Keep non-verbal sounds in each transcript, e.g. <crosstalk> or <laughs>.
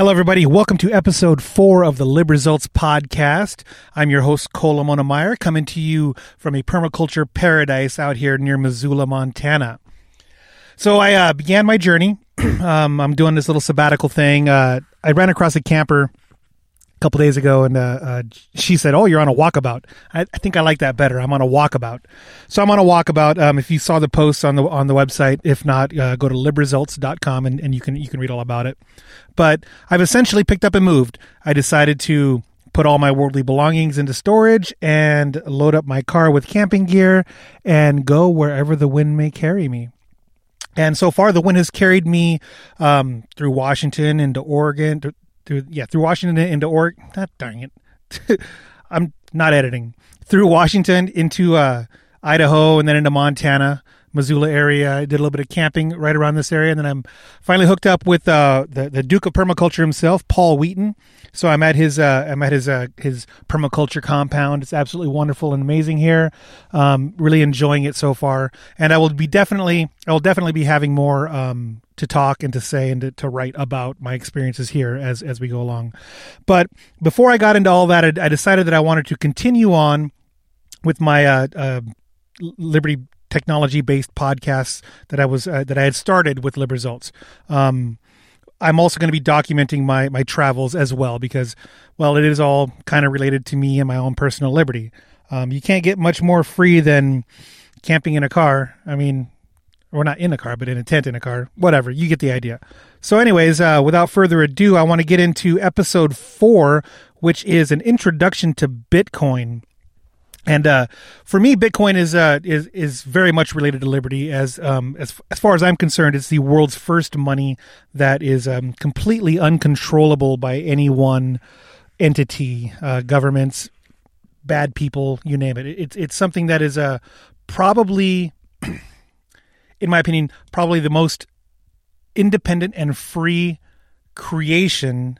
Hello, everybody. Welcome to episode four of the Libresults podcast. I'm your host, Cole Monemeyer, coming to you from a permaculture paradise out here near Missoula, Montana. So I uh, began my journey. <clears throat> um, I'm doing this little sabbatical thing. Uh, I ran across a camper couple days ago, and uh, uh, she said, "Oh, you're on a walkabout." I, I, think I like that better. I'm on a walkabout, so I'm on a walkabout. Um, if you saw the posts on the on the website, if not, uh, go to libresults.com and, and you can you can read all about it. But I've essentially picked up and moved. I decided to put all my worldly belongings into storage and load up my car with camping gear and go wherever the wind may carry me. And so far, the wind has carried me um, through Washington into Oregon, through yeah through Washington into Oregon. Not dang it, <laughs> I'm not editing through Washington into uh, Idaho and then into Montana. Missoula area. I did a little bit of camping right around this area, and then I'm finally hooked up with uh, the the Duke of Permaculture himself, Paul Wheaton. So I'm at his uh, I'm at his uh, his permaculture compound. It's absolutely wonderful and amazing here. Um, really enjoying it so far, and I will be definitely I will definitely be having more um, to talk and to say and to, to, write about my experiences here as as we go along. But before I got into all that, I, I decided that I wanted to continue on with my uh, uh, Liberty technology based podcasts that I was uh, that I had started with Libresults. Um, I'm also going to be documenting my my travels as well because well it is all kind of related to me and my own personal liberty. Um, you can't get much more free than camping in a car. I mean, or not in a car, but in a tent in a car. Whatever, you get the idea. So, anyways, uh, without further ado, I want to get into episode four, which is an introduction to Bitcoin. And uh, for me, Bitcoin is uh, is is very much related to liberty. As um, as as far as I'm concerned, it's the world's first money that is um, completely uncontrollable by any one entity, uh, governments, bad people, you name it. It's it's something that is uh, probably, <clears throat> in my opinion, probably the most independent and free creation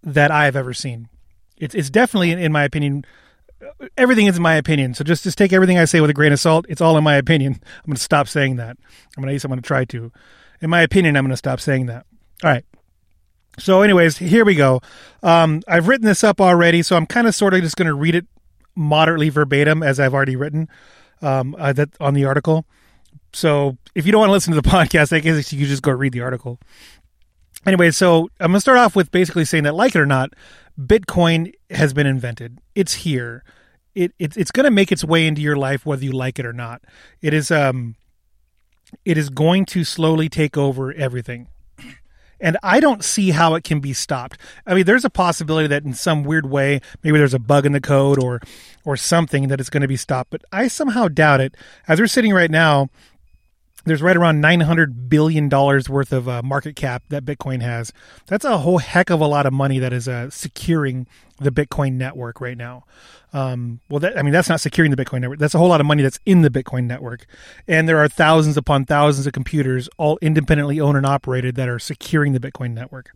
that I have ever seen. It's it's definitely, in my opinion everything is my opinion. So just just take everything I say with a grain of salt. It's all in my opinion. <laughs> I'm going to stop saying that. I'm going to at I'm going to try to. In my opinion, I'm going to stop saying that. All right. So, anyways, here we go. Um, I've written this up already, so I'm kind of sort of just going to read it moderately verbatim as I've already written um, uh, that on the article. So, if you don't want to listen to the <laughs> podcast, I guess you just go read the article. Anyway, so I'm going to start off with basically saying that, like it or not, Bitcoin has been invented. It's here. It, it it's going to make its way into your life whether you like it or not. It is um it is going to slowly take over everything. And I don't see how it can be stopped. I mean, there's a possibility that in some weird way, maybe there's a bug in the code or or something that it's going to be stopped, but I somehow doubt it. As we're sitting right now, there's right around 900 billion dollars worth of uh, market cap that Bitcoin has. That's a whole heck of a lot of money that is uh, securing the Bitcoin network right now. Um, well, that, I mean, that's not securing the Bitcoin network. That's a whole lot of money that's in the Bitcoin network, and there are thousands upon thousands of computers, all independently owned and operated, that are securing the Bitcoin network.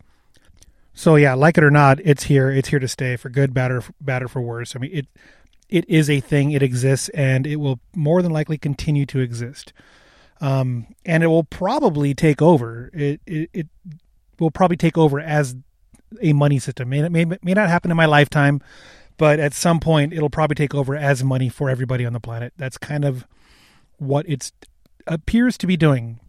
So yeah, like it or not, it's here. It's here to stay for good, bad, or bad or for worse. I mean, it it is a thing. It exists, and it will more than likely continue to exist um, and it will probably take over. It, it, it will probably take over as a money system. May, may may not happen in my lifetime, but at some point it'll probably take over as money for everybody on the planet. That's kind of what it appears to be doing.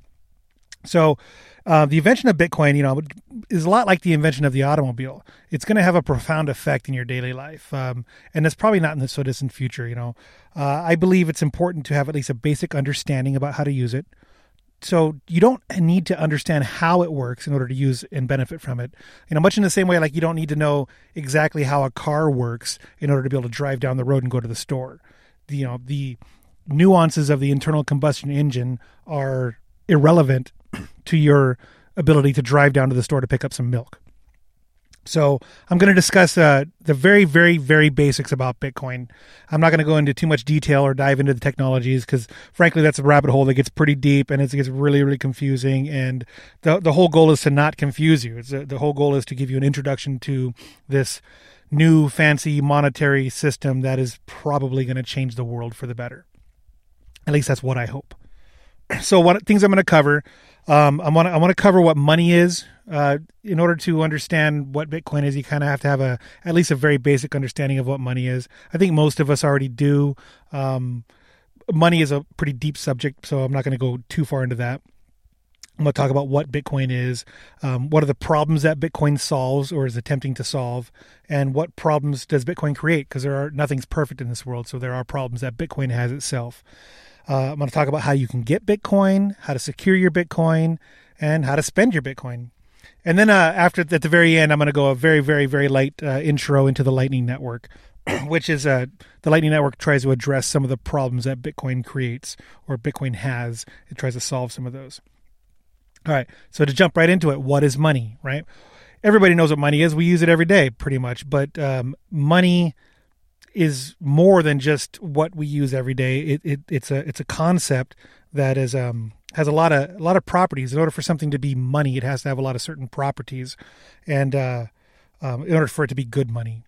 So, uh, the invention of Bitcoin, you know, is a lot like the invention of the automobile. It's going to have a profound effect in your daily life, um, and that's probably not in the so distant future. You know, uh, I believe it's important to have at least a basic understanding about how to use it. So you don't need to understand how it works in order to use and benefit from it. You know, much in the same way, like you don't need to know exactly how a car works in order to be able to drive down the road and go to the store. You know, the nuances of the internal combustion engine are irrelevant <clears throat> to your ability to drive down to the store to pick up some milk. So I'm going to discuss uh, the very, very, very basics about Bitcoin. I'm not going to go into too much detail or dive into the technologies because, frankly, that's a rabbit hole that gets pretty deep and it gets really, really confusing. And the the whole goal is to not confuse you. A, the whole goal is to give you an introduction to this new fancy monetary system that is probably going to change the world for the better. At least that's what I hope. <clears throat> so what things I'm going to cover. Um, I want I want to cover what money is. Uh, in order to understand what Bitcoin is, you kind of have to have a at least a very basic understanding of what money is. I think most of us already do. Um, money is a pretty deep subject, so I'm not going to go too far into that. I'm going to talk about what Bitcoin is, um, what are the problems that Bitcoin solves or is attempting to solve, and what problems does Bitcoin create? Because there are nothing's perfect in this world, so there are problems that Bitcoin has itself. Uh, I'm going to talk about how you can get Bitcoin, how to secure your Bitcoin, and how to spend your Bitcoin. And then uh, after at the very end, I'm going to go a very, very, very light uh, intro into the Lightning Network, <clears throat> which is uh, the Lightning Network tries to address some of the problems that Bitcoin creates or Bitcoin has. It tries to solve some of those. All right. So to jump right into it, what is money, right? Everybody knows what money is. We use it every day pretty much, but um, money is more than just what we use every day. It, it, it's a it's a concept that is um, has a lot of a lot of properties. In order for something to be money, it has to have a lot of certain properties, and uh, um, in order for it to be good money.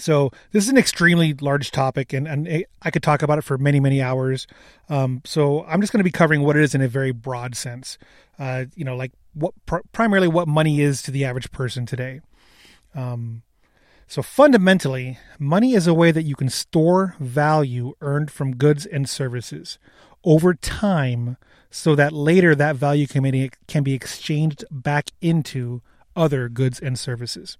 So this is an extremely large topic, and, and I could talk about it for many, many hours. Um, so I'm just going to be covering what it is in a very broad sense. Uh, you know, like what pr- primarily what money is to the average person today. Um, so fundamentally, money is a way that you can store value earned from goods and services over time, so that later that value can be, exchanged back into other goods and services.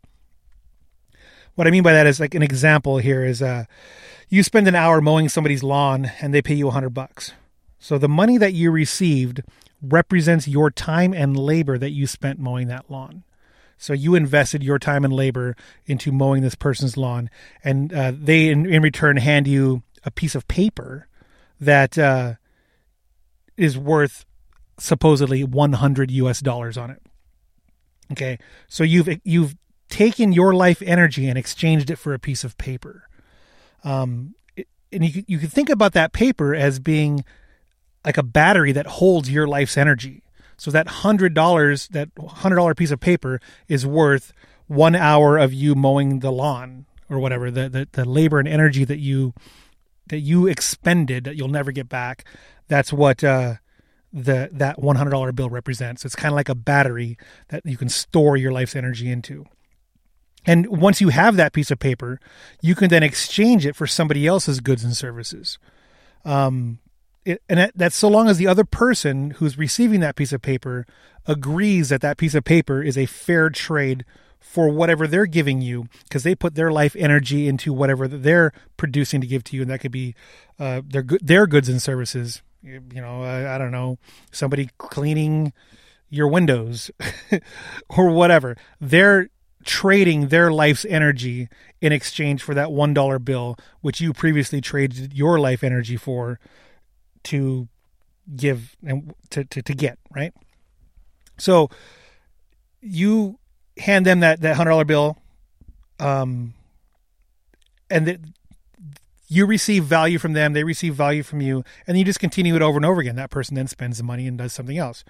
What I mean by that is like an example here is uh, you spend an hour mowing somebody's lawn and they pay you a hundred bucks. So the money that you received represents your time and labor that you spent mowing that lawn. So you invested your time and labor into mowing this person's lawn, and uh, they in, in, return hand you a piece of paper that uh, is worth supposedly 100 US dollars on it. Okay, so you've you've taken your life energy and exchanged it for a piece of paper. Um, and you you can think about that paper as being like a battery that holds your life's energy. So that hundred dollars, that hundred dollar piece of paper, is worth one hour of you mowing the lawn or whatever. The, the the labor and energy that you that you expended that you'll never get back. That's what uh, the that one hundred dollar bill represents. It's kind of like a battery that you can store your life's energy into. And once you have that piece of paper, you can then exchange it for somebody else's goods and services. Um, it, and that, that's so long as the other person who's receiving that piece of paper agrees that that piece of paper is a fair trade for whatever they're giving you because they put their life energy into whatever they're producing to give to you and that could be uh, their their goods and services. You know I, I don't know somebody cleaning your windows <laughs> or whatever. They're trading their life's energy in exchange for that one dollar bill, which you previously traded your life energy for to give and to, to, to get, right? So you hand them that, that hundred dollar bill, um, and that you receive value from them, they receive value from you, and you just continue it over and over again. That person then spends the money and does something else.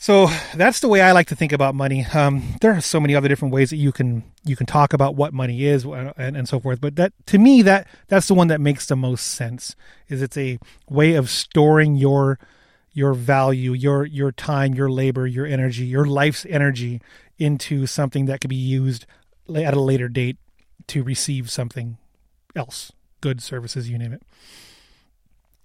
So that's the way I like to think about money. Um, there are so many other different ways that you can you can talk about what money is and, and so forth. But that to me that that's the one that makes the most sense. Is it's a way of storing your your value, your your time, your labor, your energy, your life's energy into something that could be used at a later date to receive something else, goods, services, you name it.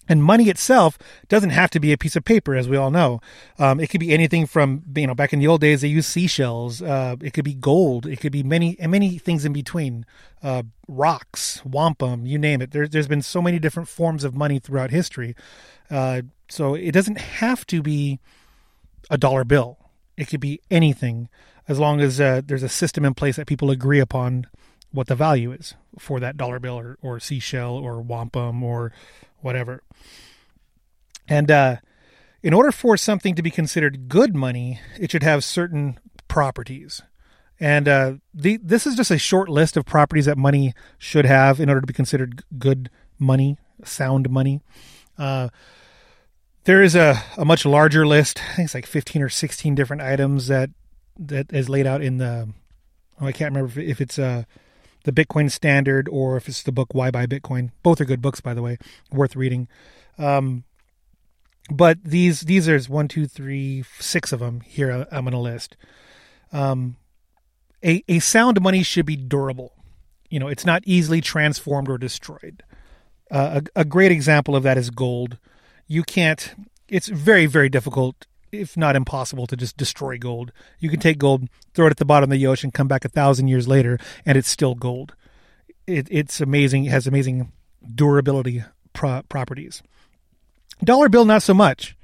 And money itself doesn't have to be a piece of paper, as we all know. Um, it could be anything from you know back in the old days they used seashells. Uh, it could be gold. It could be many and many things in between. Uh, rocks, wampum, you name it. There, has been so many different forms of money throughout history. Uh, so it doesn't have to be a dollar bill. It could be anything, as long as uh, there's a system in place that people agree upon what the value is for that dollar bill or, or seashell or wampum or whatever. And uh, in order for something to be considered good money, it should have certain properties. And uh, the, this is just a short list of properties that money should have in order to be considered good money, sound money. Uh, there is a, a much larger list. I think it's like 15 or 16 different items that that is laid out in the. Oh, I can't remember if, it's uh, the Bitcoin Standard or if it's the book Why Buy Bitcoin. Both are good books, by the way, worth reading. Um, but these these are one, two, three, six of them here. I'm going to list. Um, a a sound money should be durable. You know, it's not easily transformed or destroyed. Uh, a, a great example of that is gold. You can't. It's very very difficult, if not impossible, to just destroy gold. You can take gold, throw it at the bottom of the ocean, come back a thousand years later, and it's still gold. It, it's amazing. It has amazing durability pro- properties. Dollar bill, not so much.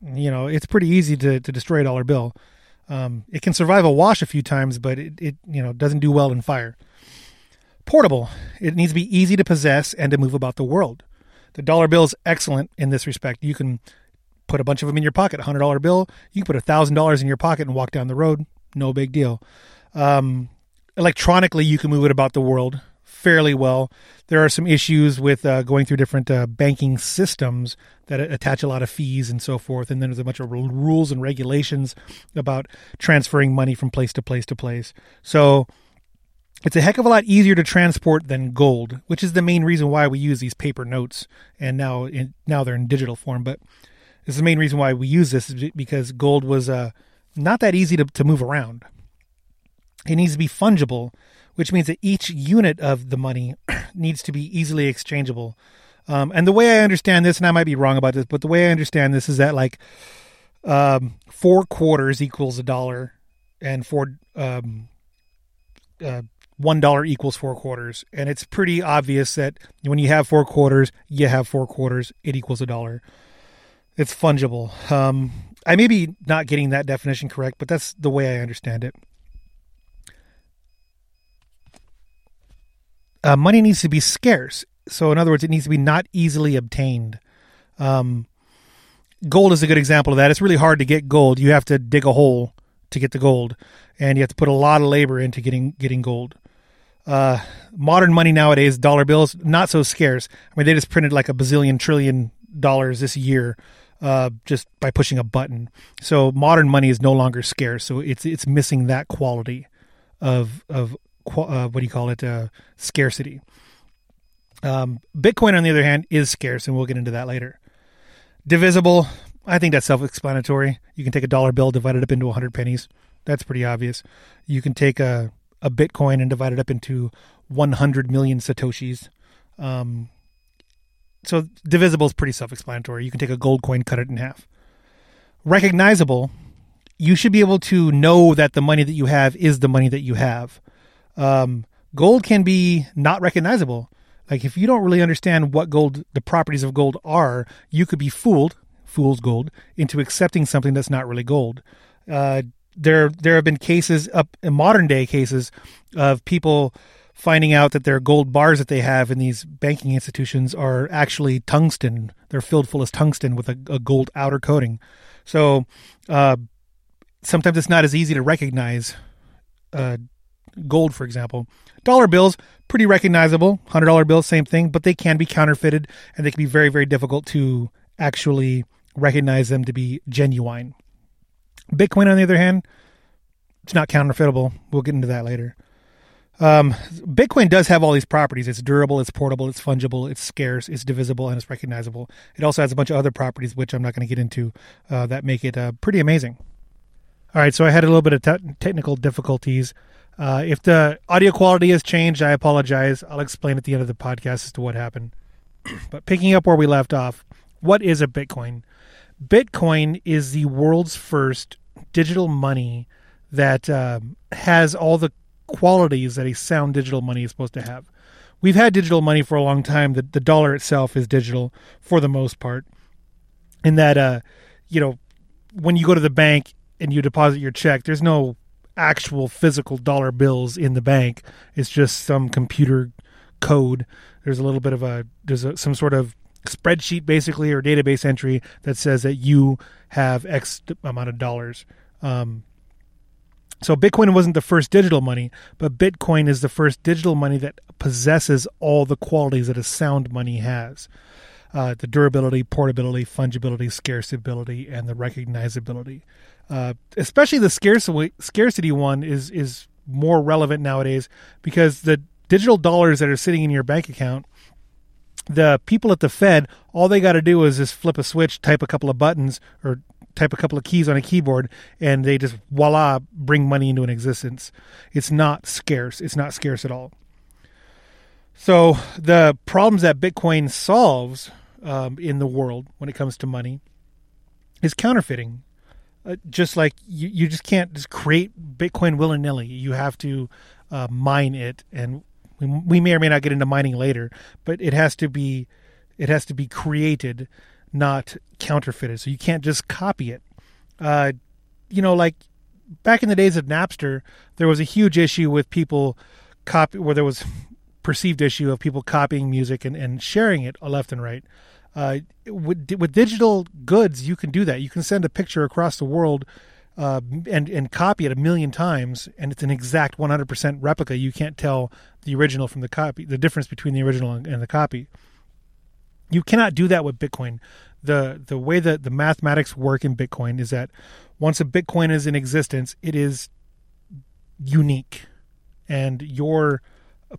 You know, it's pretty easy to, to destroy a dollar bill. Um, it can survive a wash a few times, but it, it you know doesn't do well in fire. Portable. It needs to be easy to possess and to move about the world. The dollar bill is excellent in this respect. You can put a bunch of them in your pocket. A hundred dollar bill. You can put a thousand dollars in your pocket and walk down the road. No big deal. Um, electronically, you can move it about the world fairly well. There are some issues with uh, going through different uh, banking systems that attach a lot of fees and so forth. And then there's a bunch of rules and regulations about transferring money from place to place to place. So it's a heck of a lot easier to transport than gold, which is the main reason why we use these paper notes. And now, in, now they're in digital form. But this is the main reason why we use this because gold was uh, not that easy to, to move around. It needs to be fungible which means that each unit of the money <clears throat> needs to be easily exchangeable. Um, and the way I understand this, and I might be wrong about this, but the way I understand this is that like um, four quarters equals a dollar, and four um, uh, one dollar equals four quarters, and it's pretty obvious that when you have four quarters, you have four quarters. It equals a dollar. It's fungible. Um, I may be not getting that definition correct, but that's the way I understand it. uh, money needs to be scarce. So, in other words, it needs to be not easily obtained. Um, gold is a good example of that. It's really hard to get gold. You have to dig a hole to get the gold, and you have to put a lot of labor into getting getting gold. Uh, modern money nowadays, dollar bills, not so scarce. I mean, they just printed like a bazillion trillion dollars this year uh, just by pushing a button. So modern money is no longer scarce. So it's it's missing that quality of of uh, what do you call it uh, scarcity. Um, Bitcoin, on the other hand, is scarce, and we'll get into that later. Divisible, I think that's self-explanatory. You can take a dollar bill, divide it up into 100 pennies. That's pretty obvious. You can take a, a Bitcoin and divide it up into 100 million satoshis. Um, so divisible is pretty self-explanatory. You can take a gold coin, cut it in half. Recognizable, you should be able to know that the money that you have is the money that you have um, gold can be not recognizable. Like if you don't really understand what gold, the properties of gold are, you could be fooled, fool's gold, into accepting something that's not really gold. Uh, there, there have been cases up in modern day cases of people finding out that their gold bars that they have in these banking institutions are actually tungsten. They're filled full of tungsten with a, a gold outer coating. So uh, sometimes it's not as easy to recognize uh, gold, for example. Dollar bills, pretty recognizable. $100 bills, same thing, but they can be counterfeited and they can be very, very difficult to actually recognize them to be genuine. Bitcoin, on the other hand, it's not counterfeitable. We'll get into that later. Um, Bitcoin does have all these properties. It's durable, it's portable, it's fungible, it's scarce, it's divisible, and it's recognizable. It also has a bunch of other properties, which I'm not going to get into, uh, that make it uh, pretty amazing. All right, so I had a little bit of te- technical difficulties uh, if the audio quality has changed, I apologize. I'll explain at the end of the podcast as to what happened. <clears throat> but picking up where we left off, what is a Bitcoin? Bitcoin is the world's first digital money that um, has all the qualities that a sound digital money is supposed to have. We've had digital money for a long time. The, the dollar itself is digital for the most part. In that, uh, you know, when you go to the bank and you deposit your check, there's no actual physical dollar bills in the bank. It's just some computer code. There's a little bit of a there's a, some sort of spreadsheet basically or database entry that says that you have X amount of dollars. Um, so Bitcoin wasn't the first digital money, but Bitcoin is the first digital money that possesses all the qualities that a sound money has. Uh, the durability, portability, fungibility, scarceability, and the recognizability. Uh, especially the scarcity scarcity one is is more relevant nowadays because the digital dollars that are sitting in your bank account, the people at the Fed all they got to do is just flip a switch, type a couple of buttons, or type a couple of keys on a keyboard, and they just voila bring money into an existence. It's not scarce. It's not scarce at all. So the problems that Bitcoin solves um, in the world when it comes to money is counterfeiting. Uh, just like you, you just can't just create Bitcoin willy nilly. You have to uh, mine it, and we, we may or may not get into mining later, but it has to be it has to be created, not counterfeited. So you can't just copy it. Uh, you know, like back in the days of Napster, there was a huge issue with people copy where there was perceived issue of people copying music and, and sharing it left and right. Uh, with, with digital goods, you can do that. You can send a picture across the world uh, and and copy it a million times, and it's an exact 100% replica. You can't tell the original from the copy, the difference between the original and, and the copy. You cannot do that with Bitcoin. the The way that the mathematics work in Bitcoin is that once a Bitcoin is in existence, it is unique, and your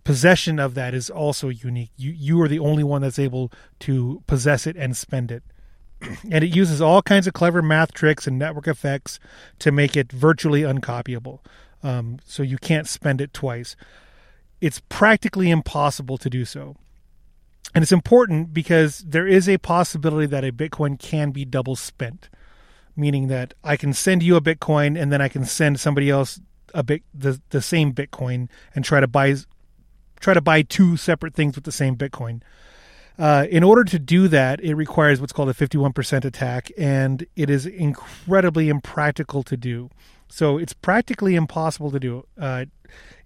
possession of that is also unique. You you are the only one that's able to possess it and spend it. <clears throat> and it uses all kinds of clever math tricks and network effects to make it virtually uncopyable. Um, so you can't spend it twice. It's practically impossible to do so. And it's important because there is a possibility that a Bitcoin can be double spent, meaning that I can send you a Bitcoin and then I can send somebody else a bit the the same Bitcoin and try to buy try to buy two separate things with the same Bitcoin. Uh, in order to do that, it requires what's called a 51% attack, and it is incredibly impractical to do. So it's practically impossible to do. Uh,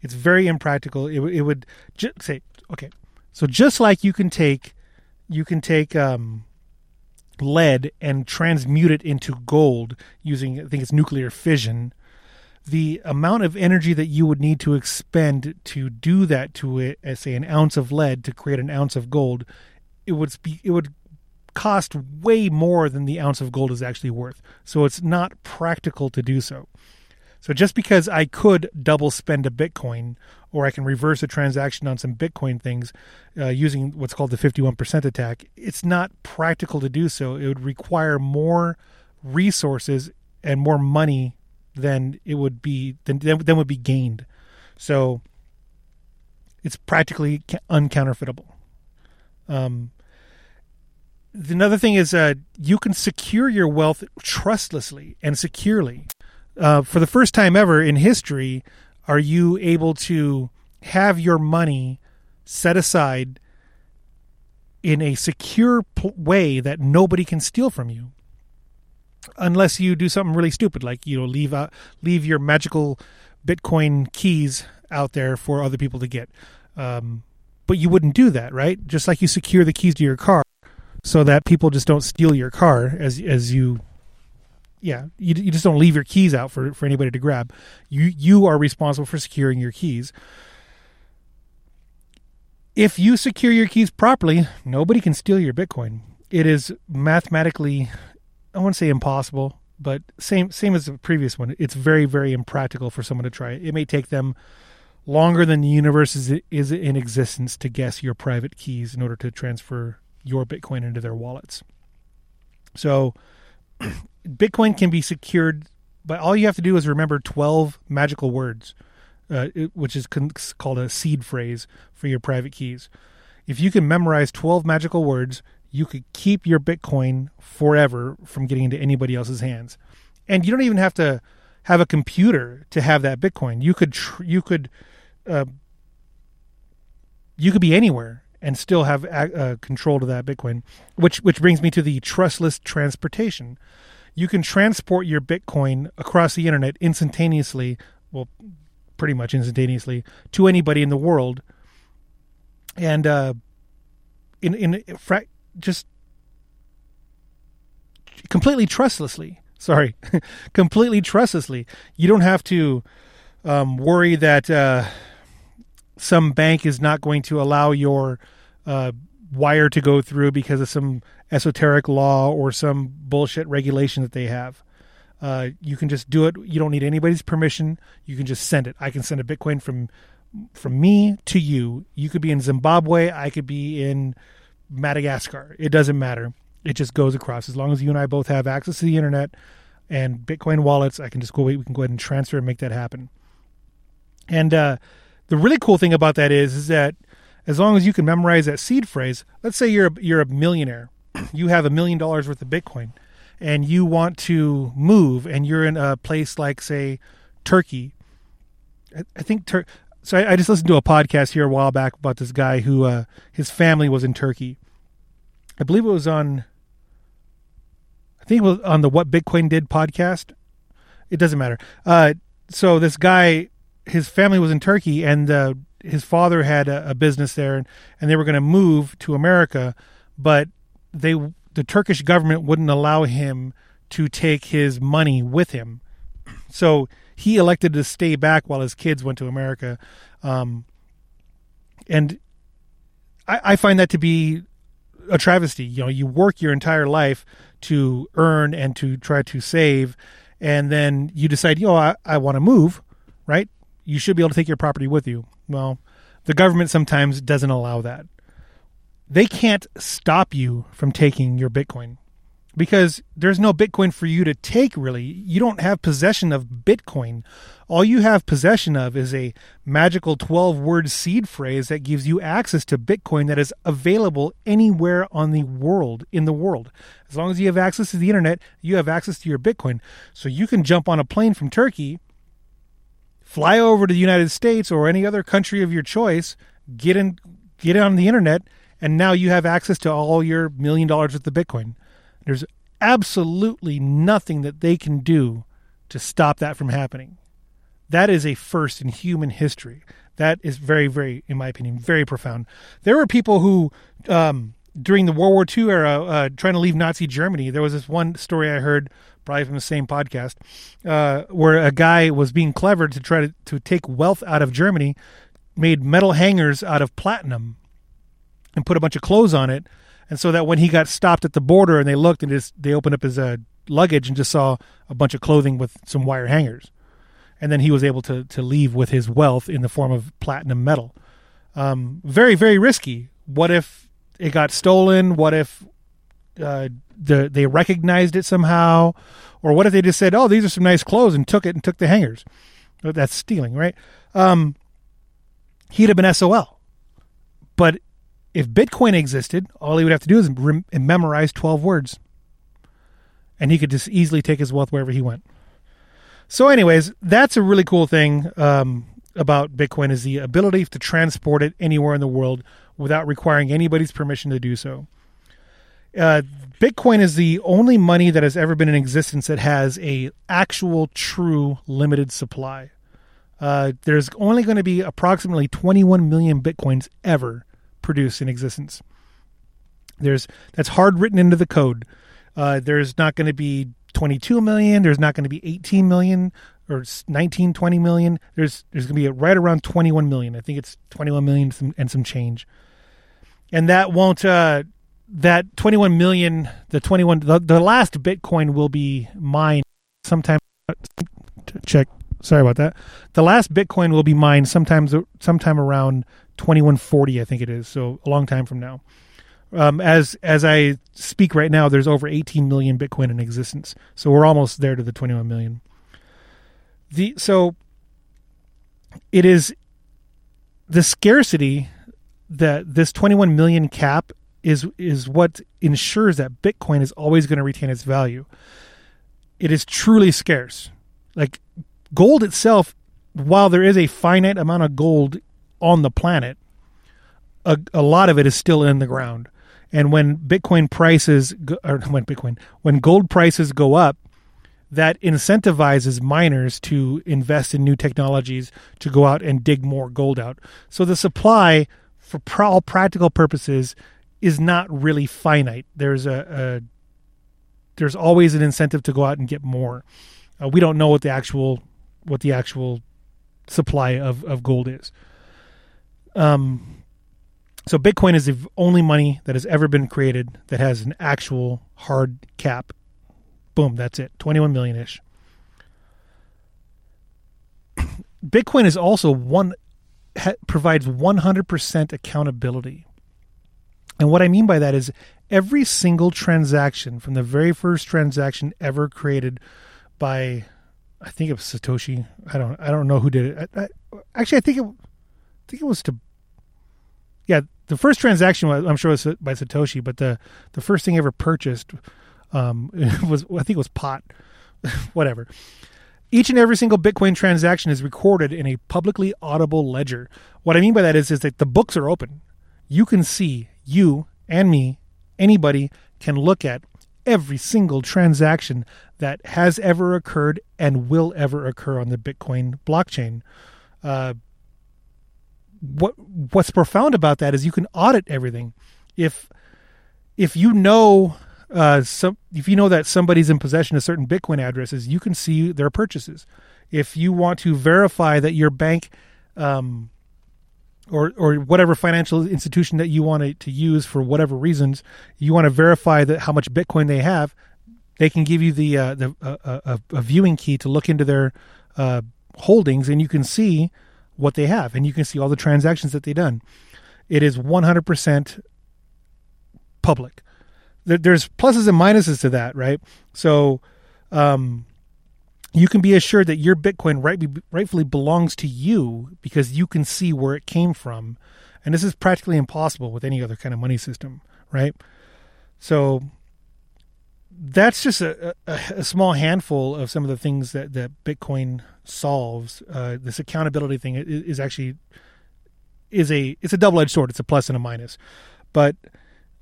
it's very impractical. It, it would say, okay, so just like you can take, you can take um, lead and transmute it into gold using, I think it's nuclear fission the amount of energy that you would need to expend to do that to it, as say an ounce of lead to create an ounce of gold, it would be it would cost way more than the ounce of gold is actually worth. So it's not practical to do so. So just because I could double spend a Bitcoin or I can reverse a transaction on some Bitcoin things uh, using what's called the 51% attack, it's not practical to do so. It would require more resources and more money than it would be than than would be gained. So it's practically uncounterfeitable. Um, another thing is uh, you can secure your wealth trustlessly and securely. Uh, for the first time ever in history, are you able to have your money set aside in a secure p- way that nobody can steal from you? unless you do something really stupid like you know leave out leave your magical bitcoin keys out there for other people to get um, but you wouldn't do that right just like you secure the keys to your car so that people just don't steal your car as as you yeah you, you just don't leave your keys out for for anybody to grab you you are responsible for securing your keys if you secure your keys properly nobody can steal your bitcoin it is mathematically I wouldn't say impossible, but same same as the previous one. It's very very impractical for someone to try it. It may take them longer than the universe is is in existence to guess your private keys in order to transfer your Bitcoin into their wallets. So, <clears throat> Bitcoin can be secured, but all you have to do is remember twelve magical words, uh, which is con- called a seed phrase for your private keys. If you can memorize twelve magical words, you could keep your Bitcoin forever from getting into anybody else's hands. And you don't even have to have a computer to have that Bitcoin. You could tr- you could uh, you could be anywhere and still have uh, control to that Bitcoin. Which which brings me to the trustless transportation. You can transport your Bitcoin across the internet instantaneously. Well, pretty much instantaneously to anybody in the world. And uh, in in fra- just completely trustlessly. Sorry, <laughs> completely trustlessly. You don't have to um, worry that uh, some bank is not going to allow your uh, wire to go through because of some esoteric law or some bullshit regulation that they have. Uh, you can just do it. You don't need anybody's permission. You can just send it. I can send a Bitcoin from from me to you. You could be in Zimbabwe. I could be in Madagascar. It doesn't matter. It just goes across. As long as you and I both have access to the internet and Bitcoin wallets, I can just go. We can go ahead and transfer and make that happen. And uh, the really cool thing about that is, is that as long as you can memorize that seed phrase, let's say you're a, you're a millionaire, you have a million dollars worth of Bitcoin, and you want to move, and you're in a place like say Turkey. I, I think so. I, I, just listened to a podcast here a while back about this guy who uh, his family was in Turkey. I believe it was on. I think it was on the What Bitcoin Did podcast. It doesn't matter. Uh, so this guy, his family was in Turkey, and uh, his father had a, a business there, and, and they were going to move to America, but they the Turkish government wouldn't allow him to take his money with him. <clears throat> So he elected to stay back while his kids went to America. Um, and I, I, find that to be a travesty. You know, you work your entire life to earn and to try to save, and then you decide, you know, I, I want to move, right? You should be able to take your property with you. Well, the government sometimes doesn't allow that. They can't stop you from taking your Bitcoin because there's no Bitcoin for you to take, really. You don't have possession of Bitcoin. All you have possession of is a magical 12 word seed phrase that gives you access to Bitcoin that is available anywhere on the world, in the world. As long as you have access to the internet, you have access to your Bitcoin. So you can jump on a plane from Turkey fly over to the United States or any other country of your choice, get in get on the internet, and now you have access to all your million dollars worth of Bitcoin. There's absolutely nothing that they can do to stop that from happening. That is a first in human history. That is very, very, in my opinion, very profound. There were people who, um, during the World War II era, uh, trying to leave Nazi Germany. There was this one story I heard probably from the same podcast, uh, where a guy was being clever to try to, to take wealth out of Germany, made metal hangers out of platinum, and put a bunch of clothes on it, and so that when he got stopped at the border and they looked and just they opened up his uh, luggage and just saw a bunch of clothing with some wire hangers, and then he was able to to leave with his wealth in the form of platinum metal. Um, very very risky. What if it got stolen? What if uh, the they recognized it somehow, or what if they just said, "Oh, these are some nice clothes," and took it and took the hangers? That's stealing, right? Um, he'd have been SOL. But if Bitcoin existed, all he would have to do is rem- memorize twelve words, and he could just easily take his wealth wherever he went. So, anyways, that's a really cool thing um, about Bitcoin is the ability to transport it anywhere in the world without requiring anybody's permission to do so. Uh, Bitcoin is the only money that has ever been in existence that has a actual true limited supply. Uh, there's only going to be approximately 21 million bitcoins ever produced in existence. There's that's hard written into the code. Uh, there's not going to be 22 million. There's not going to be 18 million or 19, 20 million. There's there's going to be right around 21 million. I think it's 21 million and some change. And that won't uh, that 21 million, the 21, the, the last Bitcoin will be mined sometime. Check. Sorry about that. The last Bitcoin will be mined sometimes, sometime around 2140, I think it is. So a long time from now. Um, as as I speak right now, there's over 18 million Bitcoin in existence. So we're almost there to the 21 million. The so it is the scarcity that this 21 million cap is is what ensures that Bitcoin is always going to retain its value. It is truly scarce. Like gold itself, while there is a finite amount of gold on the planet, a, a lot of it is still in the ground. And when Bitcoin prices, or <laughs> when Bitcoin, when gold prices go up, that incentivizes miners to invest in new technologies to go out and dig more gold out. So the supply, for all practical purposes, is not really finite. There's a, a there's always an incentive to go out and get more. Uh, we don't know what the actual what the actual supply of, of gold is. Um, so Bitcoin is the only money that has ever been created that has an actual hard cap. Boom, that's it. 21 million ish. <coughs> Bitcoin is also one ha, provides 100% accountability And what I mean by that is every single transaction from the very first transaction ever created by I think it was Satoshi. I don't I don't know who did it. I, I, actually, I think it I think it was to yeah the first transaction was, I'm sure was by Satoshi, but the the first thing ever purchased um, <laughs> was I think it was pot, <laughs> whatever. Each and every single Bitcoin transaction is recorded in a publicly audible ledger. What I mean by that is, is that the books are open. You can see, you and me, anybody can look at every single transaction that has ever occurred and will ever occur on the Bitcoin blockchain. Uh, what what's profound about that is you can audit everything. If if you know uh, some if you know that somebody's in possession of certain Bitcoin addresses, you can see their purchases. If you want to verify that your bank um, or or whatever financial institution that you want to, to use for whatever reasons, you want to verify that how much Bitcoin they have, they can give you the uh, the uh, uh a, a, viewing key to look into their uh, holdings, and you can see what they have, and you can see all the transactions that they've done. It is 100% public. There's pluses and minuses to that, right? So, um, you can be assured that your Bitcoin right, rightfully belongs to you because you can see where it came from. And this is practically impossible with any other kind of money system, right? So that's just a, a, a small handful of some of the things that, that Bitcoin solves. Uh, this accountability thing is, is actually is a it's a double edged sword. It's a plus and a minus. But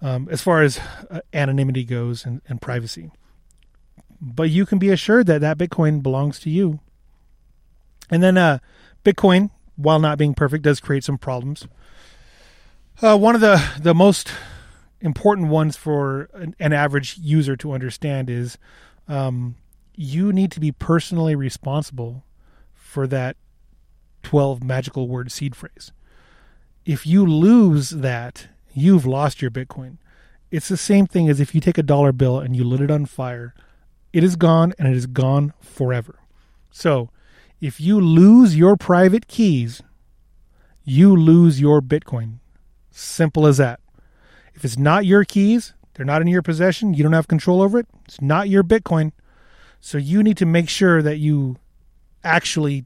um, as far as uh, anonymity goes and, and privacy, but you can be assured that that Bitcoin belongs to you. And then uh, Bitcoin, while not being perfect, does create some problems. Uh, one of the the most important ones for an, an average user to understand is um, you need to be personally responsible for that 12 magical word seed phrase. If you lose that, you've lost your Bitcoin. It's the same thing as if you take a dollar bill and you lit it on fire it is gone and it is gone forever. So, if you lose your private keys, you lose your Bitcoin. Simple as that. If it's not your keys, they're not in your possession, you don't have control over it, it's not your Bitcoin. So you need to make sure that you actually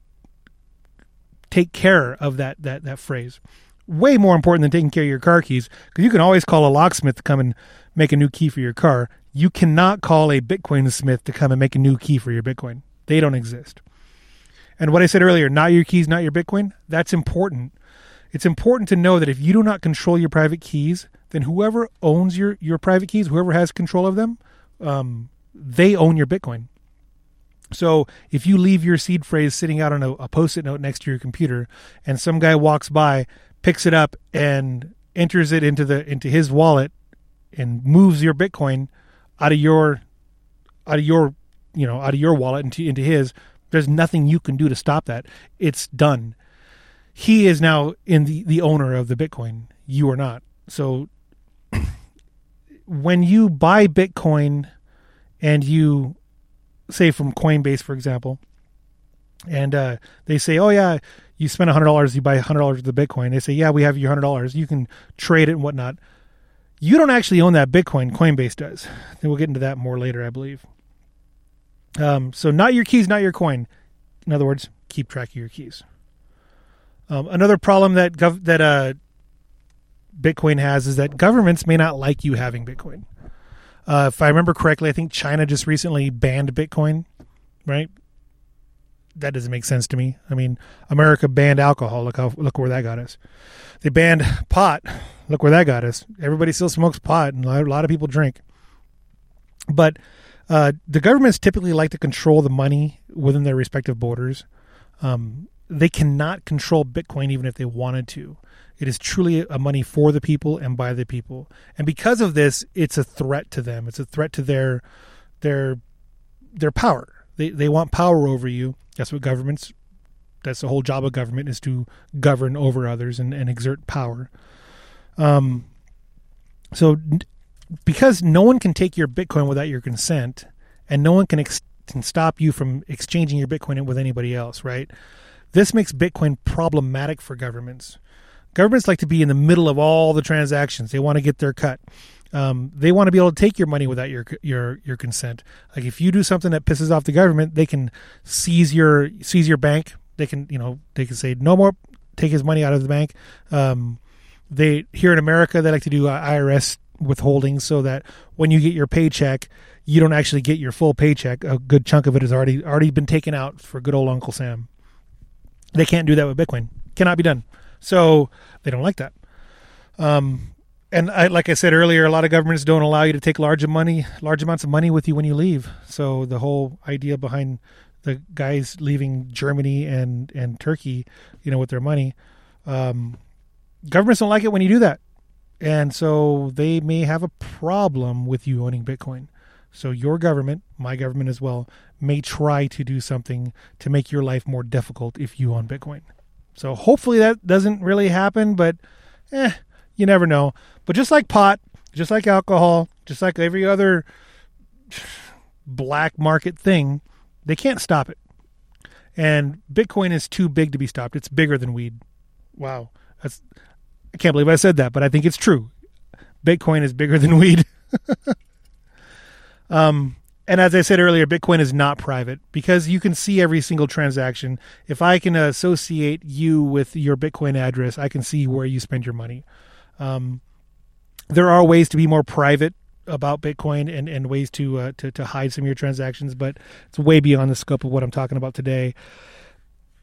take care of that that that phrase. Way more important than taking care of your car keys because you can always call a locksmith to come and make a new key for your car you cannot call a Bitcoin smith to come and make a new key for your Bitcoin. They don't exist. And what I said earlier, not your keys, not your Bitcoin, that's important. It's important to know that if you do not control your private keys, then whoever owns your, your private keys, whoever has control of them, um, they own your Bitcoin. So if you leave your seed phrase sitting out on a, a post it note next to your computer and some guy walks by, picks it up and enters it into the into his wallet and moves your Bitcoin, out of your out of your you know out of your wallet into into his there's nothing you can do to stop that it's done he is now in the the owner of the bitcoin you are not so <clears throat> when you buy bitcoin and you say from coinbase for example and uh, they say oh yeah you spend $100 you buy $100 of the bitcoin they say yeah we have your $100 you can trade it and whatnot you don't actually own that Bitcoin. Coinbase does. And we'll get into that more later, I believe. Um, so, not your keys, not your coin. In other words, keep track of your keys. Um, another problem that gov- that uh, Bitcoin has is that governments may not like you having Bitcoin. Uh, if I remember correctly, I think China just recently banned Bitcoin, right? That doesn't make sense to me. I mean, America banned alcohol. Look how look where that got us. They banned pot. Look where that got us. Everybody still smokes pot, and a lot of people drink. But uh, the governments typically like to control the money within their respective borders. Um, they cannot control Bitcoin even if they wanted to. It is truly a money for the people and by the people, and because of this, it's a threat to them. It's a threat to their their their power. They they want power over you. That's what governments that's the whole job of government is to govern over others and, and exert power. Um, so because no one can take your Bitcoin without your consent, and no one can, ex- can stop you from exchanging your Bitcoin with anybody else, right? This makes Bitcoin problematic for governments. Governments like to be in the middle of all the transactions. They want to get their cut. Um, they want to be able to take your money without your your your consent. Like if you do something that pisses off the government, they can seize your seize your bank. They can you know they can say no more, take his money out of the bank. Um, they here in America they like to do uh, IRS withholding so that when you get your paycheck, you don't actually get your full paycheck. A good chunk of it has already already been taken out for good old Uncle Sam. They can't do that with Bitcoin. Cannot be done. So they don't like that. Um, and I, like I said earlier, a lot of governments don't allow you to take large money, large amounts of money with you when you leave. So the whole idea behind the guys leaving Germany and and Turkey, you know, with their money, um, governments don't like it when you do that, and so they may have a problem with you owning Bitcoin. So your government, my government as well, may try to do something to make your life more difficult if you own Bitcoin. So hopefully that doesn't really happen, but eh, you never know. But just like pot, just like alcohol, just like every other <sighs> black market thing, they can't stop it. And Bitcoin is too big to be stopped. It's bigger than weed. Wow. That's I can't believe I said that, but I think it's true. Bitcoin is bigger than weed. <laughs> um and as I said earlier, Bitcoin is not private because you can see every single transaction. If I can associate you with your Bitcoin address, I can see where you spend your money. Um, there are ways to be more private about Bitcoin and, and ways to, uh, to to hide some of your transactions, but it's way beyond the scope of what I'm talking about today.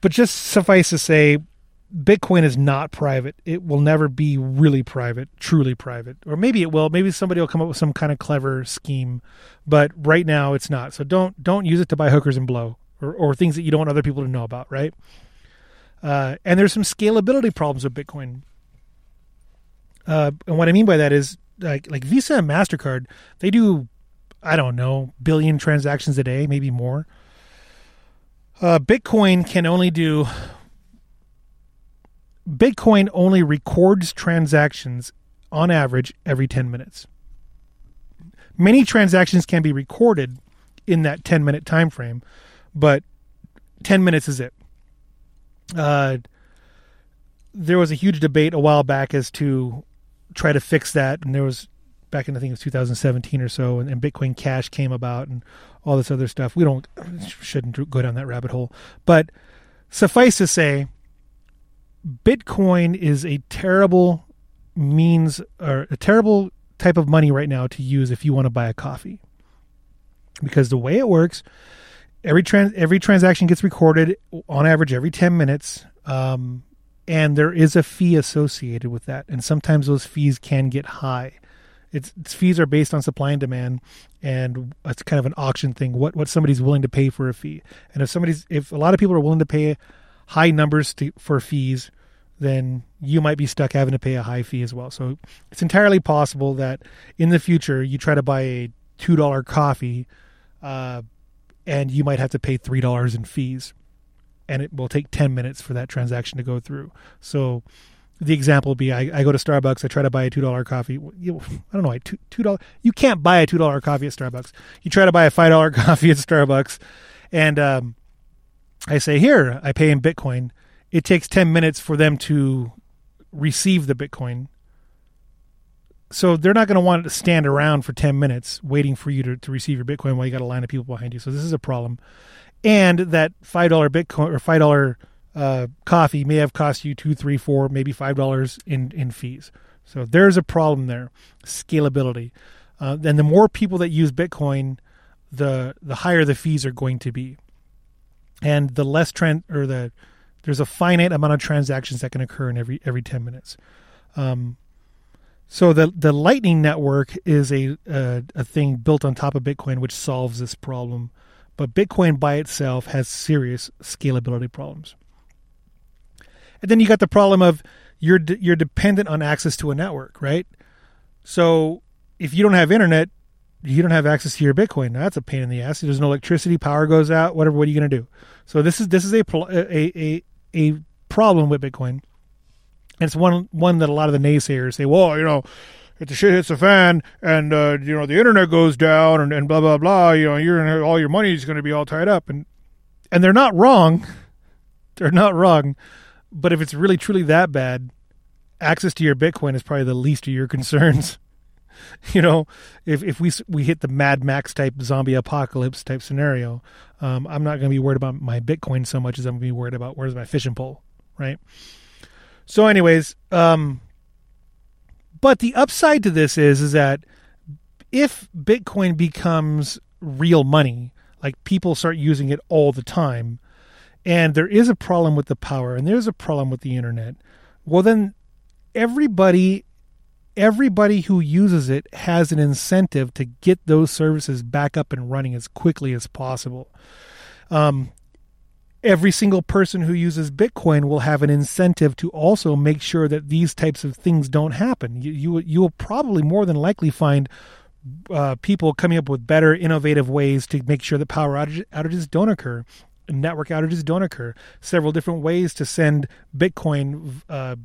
But just suffice to say, Bitcoin is not private. It will never be really private, truly private. Or maybe it will. Maybe somebody will come up with some kind of clever scheme, but right now it's not. So don't don't use it to buy hookers and blow or, or things that you don't want other people to know about, right? Uh, and there's some scalability problems with Bitcoin. Uh, and what I mean by that is like like Visa and Mastercard, they do I don't know billion transactions a day, maybe more. Uh, Bitcoin can only do Bitcoin only records transactions on average every 10 minutes. Many transactions can be recorded in that 10 minute time frame, but 10 minutes is it. Uh, there was a huge debate a while back as to try to fix that, and there was back in I think it was 2017 or so, and, and Bitcoin Cash came about, and all this other stuff. We don't <clears throat> shouldn't go down that rabbit hole, but suffice to say, Bitcoin is a terrible means or a terrible type of money right now to use if you want to buy a coffee. Because the way it works, every trans every transaction gets recorded on average every 10 minutes. Um, and there is a fee associated with that. And sometimes those fees can get high. It's, its fees are based on supply and demand, and it's kind of an auction thing. What what somebody's willing to pay for a fee, and if somebody's if a lot of people are willing to pay high numbers to, for fees, then you might be stuck having to pay a high fee as well. So it's entirely possible that in the future you try to buy a two dollar coffee, uh, and you might have to pay three dollars in fees, and it will take ten minutes for that transaction to go through. So the example would be I, I go to Starbucks, I try to buy a two dollar coffee. You, <laughs> I don't know, two two dollar. You can't buy a two dollar coffee at Starbucks. You try to buy a five dollar <laughs> coffee at Starbucks, and um, I say here I pay in Bitcoin. It takes ten minutes for them to receive the Bitcoin. So they're not going to want to stand around for ten minutes waiting for you to, to receive your Bitcoin while you got a line of people behind you. So this is a problem, and that five dollar Bitcoin or five dollar uh, coffee may have cost you two, three, four, maybe five dollars in in fees. So there's a problem there, scalability. Uh, and the more people that use Bitcoin, the the higher the fees are going to be, and the less trend or the there's a finite amount of transactions that can occur in every every ten minutes. Um, so the the Lightning Network is a, a a thing built on top of Bitcoin, which solves this problem. But Bitcoin by itself has serious scalability problems. And then you got the problem of you're de- you're dependent on access to a network, right? So if you don't have internet, you don't have access to your Bitcoin. Now, that's a pain in the ass. There's no electricity, power goes out, whatever. What are you going to do? So this is this is a a a, a problem with Bitcoin, and it's one one that a lot of the naysayers say, well, you know. If the shit hits the fan and uh, you know the internet goes down and, and blah blah blah, you know you're all your money is going to be all tied up, and and they're not wrong. <laughs> they're not wrong but if it's really truly that bad, access to your Bitcoin is probably the least of your concerns. <laughs> <laughs> you know, if if we we hit the Mad Max type zombie apocalypse type scenario, um, I'm not going to be worried about my Bitcoin so much as I'm going to be worried about where's my fishing pole, right? So, anyways, um, but the upside to this is is that if Bitcoin becomes real money, like people start using it all the time, and there is a problem with the power and there's a problem with the internet, well then everybody everybody who uses it has an incentive to get those services back up and running as quickly as possible. Um, every single person who uses Bitcoin will have an incentive to also make sure that these types of things don't happen. You you, you will probably more than likely find uh, people coming up with better, innovative ways to make sure that power outages, don't occur, network outages don't occur. Several different ways to send Bitcoin. Uh,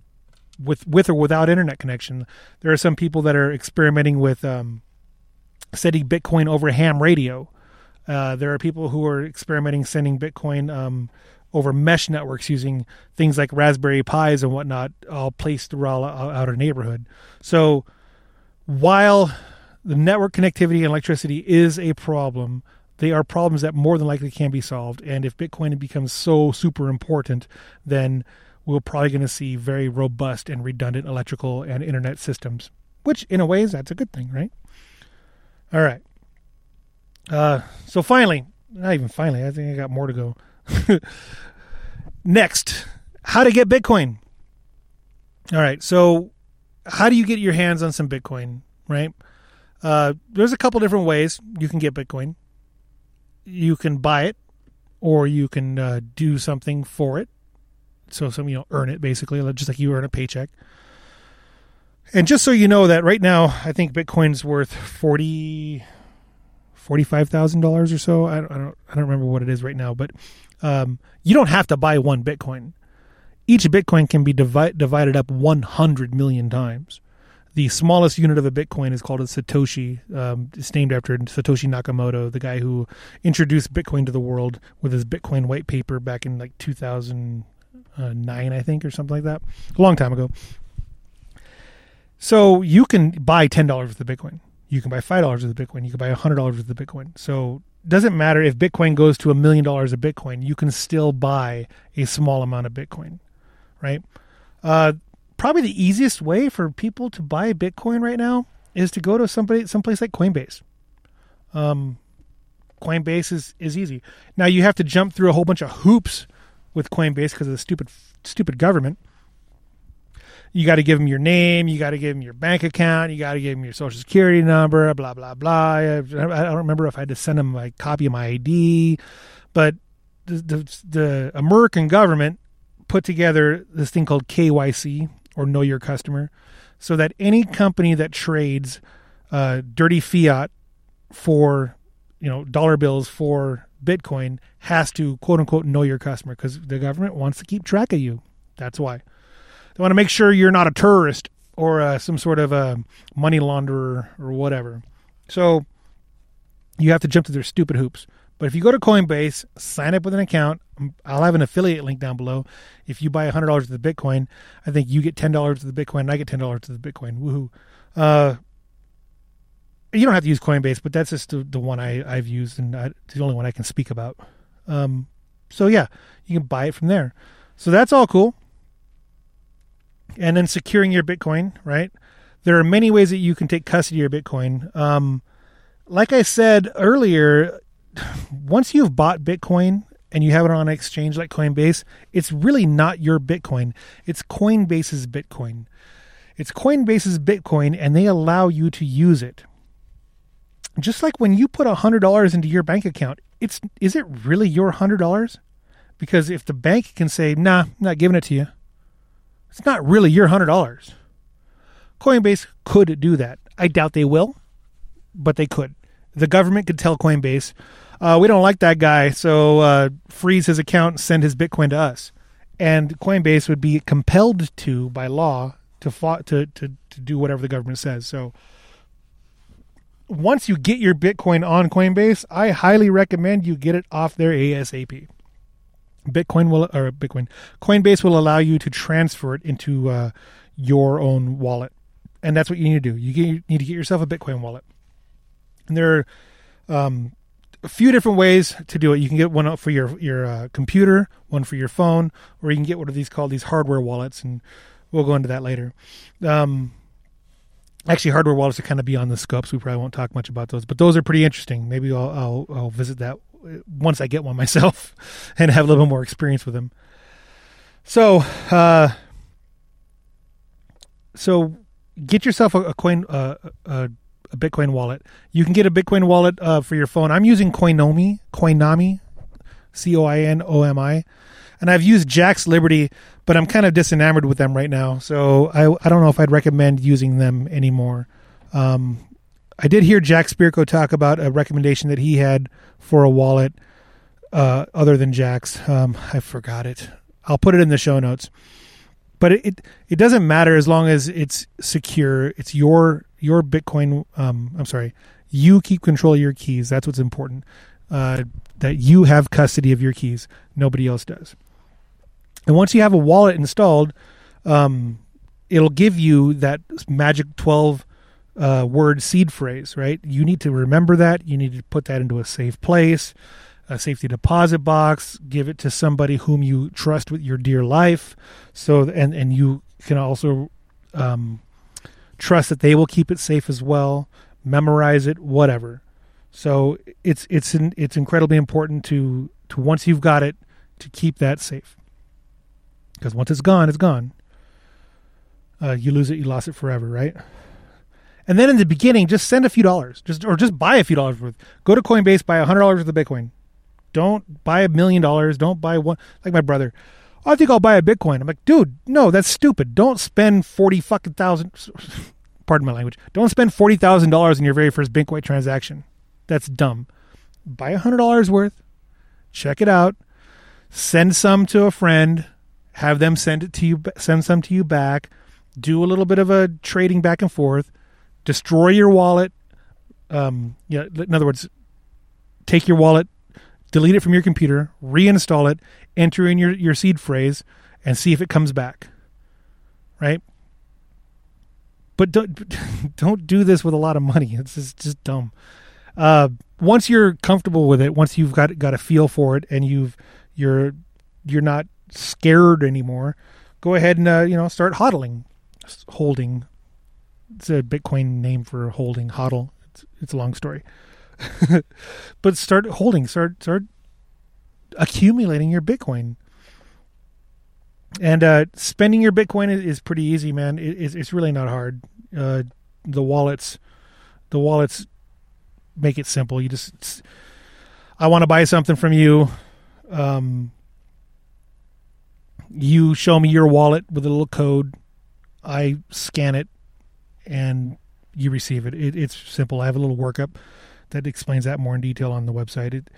with with or without internet connection. There are some people that are experimenting with um, sending Bitcoin over ham radio. Uh, there are people who are experimenting sending Bitcoin um, over mesh networks using things like Raspberry Pis and whatnot, all placed throughout out a neighborhood. So while the network connectivity and electricity is a problem, they are problems that more than likely can be solved. And if Bitcoin becomes so super important, then we're probably going to see very robust and redundant electrical and internet systems, which in a ways that's a good thing, right? All right. Uh, so finally, not even finally, I think I got more to go. <laughs> Next, how to get Bitcoin. All right. So, how do you get your hands on some Bitcoin, right? Uh, there's a couple different ways you can get Bitcoin. You can buy it, or you can uh, do something for it so some you know earn it basically just like you earn a paycheck. And just so you know that right now i think bitcoin's worth 40 $45,000 or so. I don't, I don't I don't remember what it is right now but um, you don't have to buy one bitcoin. Each bitcoin can be divi- divided up 100 million times. The smallest unit of a bitcoin is called a satoshi um, it's named after satoshi nakamoto the guy who introduced bitcoin to the world with his bitcoin white paper back in like 2000 uh, nine, I think, or something like that, a long time ago. So you can buy ten dollars worth of Bitcoin. You can buy five dollars worth of Bitcoin. You can buy hundred dollars worth of Bitcoin. So doesn't matter if Bitcoin goes to a million dollars of Bitcoin, you can still buy a small amount of Bitcoin, right? Uh, probably the easiest way for people to buy Bitcoin right now is to go to somebody someplace like Coinbase. Um, Coinbase is is easy. Now you have to jump through a whole bunch of hoops with Coinbase because of the stupid stupid government. You got to give them your name. You got to give them your bank account. You got to give them your social security number. Blah blah blah. I, don't remember if I had to send them a copy of my ID, but the, the, the American government put together this thing called KYC or Know Your Customer, so that any company that trades uh, dirty fiat for you know dollar bills for Bitcoin has to quote unquote know your customer because the government wants to keep track of you. That's why they want to make sure you're not a terrorist or uh, some sort of a money launderer or whatever. So you have to jump to their stupid hoops. But if you go to Coinbase, sign up with an account, um, I'll have an affiliate link down below. If you buy $100 of the Bitcoin, I think you get $10 of the Bitcoin and I get $10 of the Bitcoin. Woohoo. Uh, you don't have to use Coinbase, but that's just the, the one I, I've used and I, it's the only one I can speak about. Um, so yeah, you can buy it from there. So that's all cool. And then securing your Bitcoin, right? There are many ways that you can take custody of your Bitcoin. Um, like I said earlier, <sighs> once you've bought Bitcoin and you have it on an exchange like Coinbase, it's really not your Bitcoin. It's Coinbase's Bitcoin. It's Coinbase's Bitcoin, and they allow you to use it just like when you put a hundred dollars into your bank account, it's is it really your hundred dollars? Because if the bank can say, "Nah, I'm not giving it to you," it's not really your hundred dollars. Coinbase could do that. I doubt they will, but they could. The government could tell Coinbase, uh, "We don't like that guy, so uh, freeze his account, send his Bitcoin to us," and Coinbase would be compelled to, by law, to to to, to do whatever the government says. So once you get your Bitcoin on Coinbase, I highly recommend you get it off there ASAP. Bitcoin will or Bitcoin Coinbase will allow you to transfer it into uh, your own wallet, and that's what you need to do. You, you need to get yourself a Bitcoin wallet, and there are um, a few different ways to do it. You can get one for your your uh, computer, one for your phone, or you can get what are these called these hardware wallets, and we'll go into that later. Um, actually, hardware wallets are kind of beyond the scope, so we probably won't talk much about those. But those are pretty interesting. Maybe I'll I'll, I'll visit that once I get one <laughs> myself and have a little more experience with them. So, uh, so get yourself a, a coin, uh, a, a, Bitcoin wallet. You can get a Bitcoin wallet uh, for your phone. I'm using Coinomi, Coinomi, C O I N O M I, and I've used Jaxx Liberty, but I'm kind of disenamored with them right now. So I I don't know if I'd recommend using them anymore. Um, I did hear Jack Spirko talk about a recommendation that he had for a wallet uh, other than Jaxx. Um, I forgot it. I'll put it in the show notes. But it, it, it doesn't matter as long as it's secure. It's your your Bitcoin. Um, I'm sorry. You keep control of your keys. That's what's important. Uh, that you have custody of your keys. Nobody else does. And once you have a wallet installed, um, it'll give you that magic 12 uh, word seed phrase, right? You need to remember that. You need to put that into a safe place, a safety deposit box. Give it to somebody whom you trust with your dear life. So, and and you can also um, trust that they will keep it safe as well. Memorize it, whatever. So it's it's it's incredibly important to to once you've got it to keep that safe because once it's gone, it's gone. Uh, you lose it, you lost it forever, right? And then in the beginning, just send a few dollars, just or just buy a few dollars worth. Go to Coinbase, buy a hundred dollars worth of Bitcoin. Don't buy a million dollars. Don't buy one like my brother. I think I'll buy a Bitcoin. I'm like, dude, no, that's stupid. Don't spend forty fucking thousand. <laughs> Pardon my language. Don't spend forty thousand dollars in your very first Bitcoin transaction. That's dumb. Buy a hundred dollars worth. Check it out. Send some to a friend. Have them send it to you. Send some to you back. Do a little bit of a trading back and forth destroy your wallet. Um, yeah, in other words, take your wallet, delete it from your computer, reinstall it, enter in your, your seed phrase, and see if it comes back. Right? But don't <laughs> don't do this with a lot of money. It's just, just dumb. Uh, once you're comfortable with it, once you've got got a feel for it, and you've you're you're not scared anymore, go ahead and uh, you know start hodling, holding it's a Bitcoin name for holding hodl. It's, it's a long story, <laughs> but start holding, start start accumulating your Bitcoin, and uh, spending your Bitcoin is, pretty easy, man. It, it's, it's really not hard. Uh, the wallets, the wallets make it simple. You just, I want to buy something from you. Um, you show me your wallet with a little code. I scan it and you receive it. it. It's simple. I have a little workup that explains that more in detail on the website. It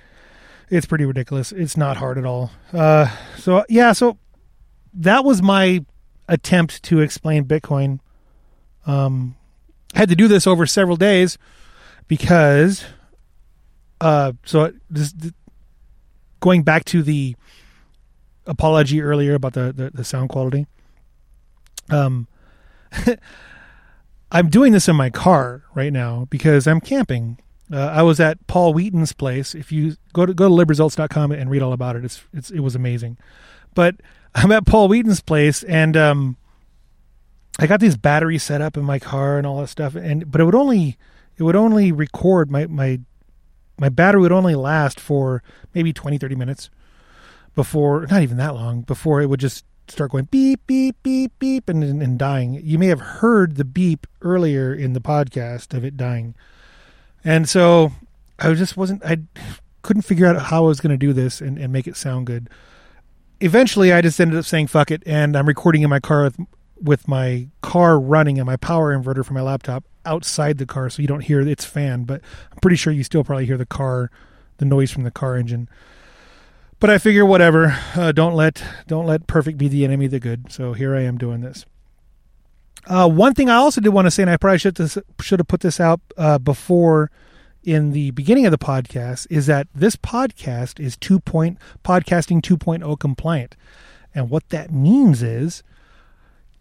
it's pretty ridiculous. It's not hard at all. Uh, so yeah, so that was my attempt to explain Bitcoin. Um, I had to do this over several days because, uh, so this, going back to the apology earlier about the, the, the sound quality. Um, <laughs> I'm doing this in my car right now because I'm camping. Uh, I was at Paul Wheaton's place. If you go to go to libresults.com and read all about it, it's, it's it was amazing. But I'm at Paul Wheaton's place and um, I got these batteries set up in my car and all that stuff. And but it would only it would only record my my my battery would only last for maybe 20 30 minutes before not even that long before it would just start going beep, beep, beep, beep, and, and dying. You may have heard the beep earlier in the podcast of it dying. And so I just wasn't, I couldn't figure out how I was going to do this and, and make it sound good. Eventually, I just ended up saying fuck it, and I'm recording in my car with, with my car running and my power inverter for my laptop outside the car so you don't hear its fan, but I'm pretty sure you still probably hear the car, the noise from the car engine but I figure whatever. Uh, don't let don't let perfect be the enemy of the good. So here I am doing this. Uh, one thing I also did want to say, and I probably should should have put this out uh, before in the beginning of the podcast is that this podcast is 2 point podcasting 2.0 compliant. And what that means is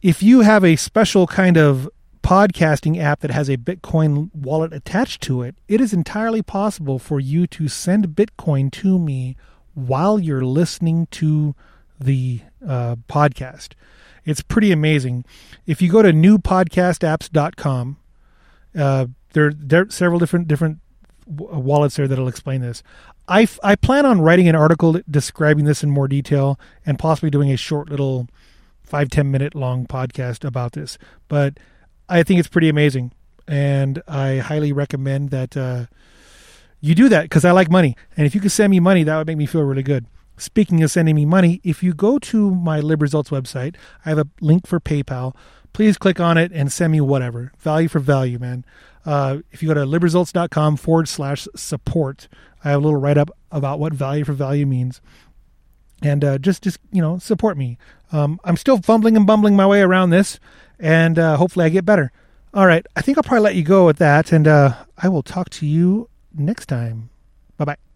if you have a special kind of podcasting app that has a Bitcoin wallet attached to it, it is entirely possible for you to send Bitcoin to me while you're listening to the uh, podcast. It's pretty amazing. If you go to newpodcastapps.com, uh, there there are several different different wallets there that'll explain this. I, I plan on writing an article describing this in more detail and possibly doing a short little five ten minute long podcast about this. But I think it's pretty amazing, and I highly recommend that uh, you do that because I like money. And if you could send me money, that would make me feel really good. Speaking of sending me money, if you go to my LibResults website, I have a link for PayPal. Please click on it and send me whatever. Value for value, man. Uh, if you go to libresults.com forward slash support, I have a little write up about what value for value means. And uh, just, just you know, support me. Um, I'm still fumbling and bumbling my way around this, and uh, hopefully I get better. All right, I think I'll probably let you go with that, and uh, I will talk to you next time. Bye bye.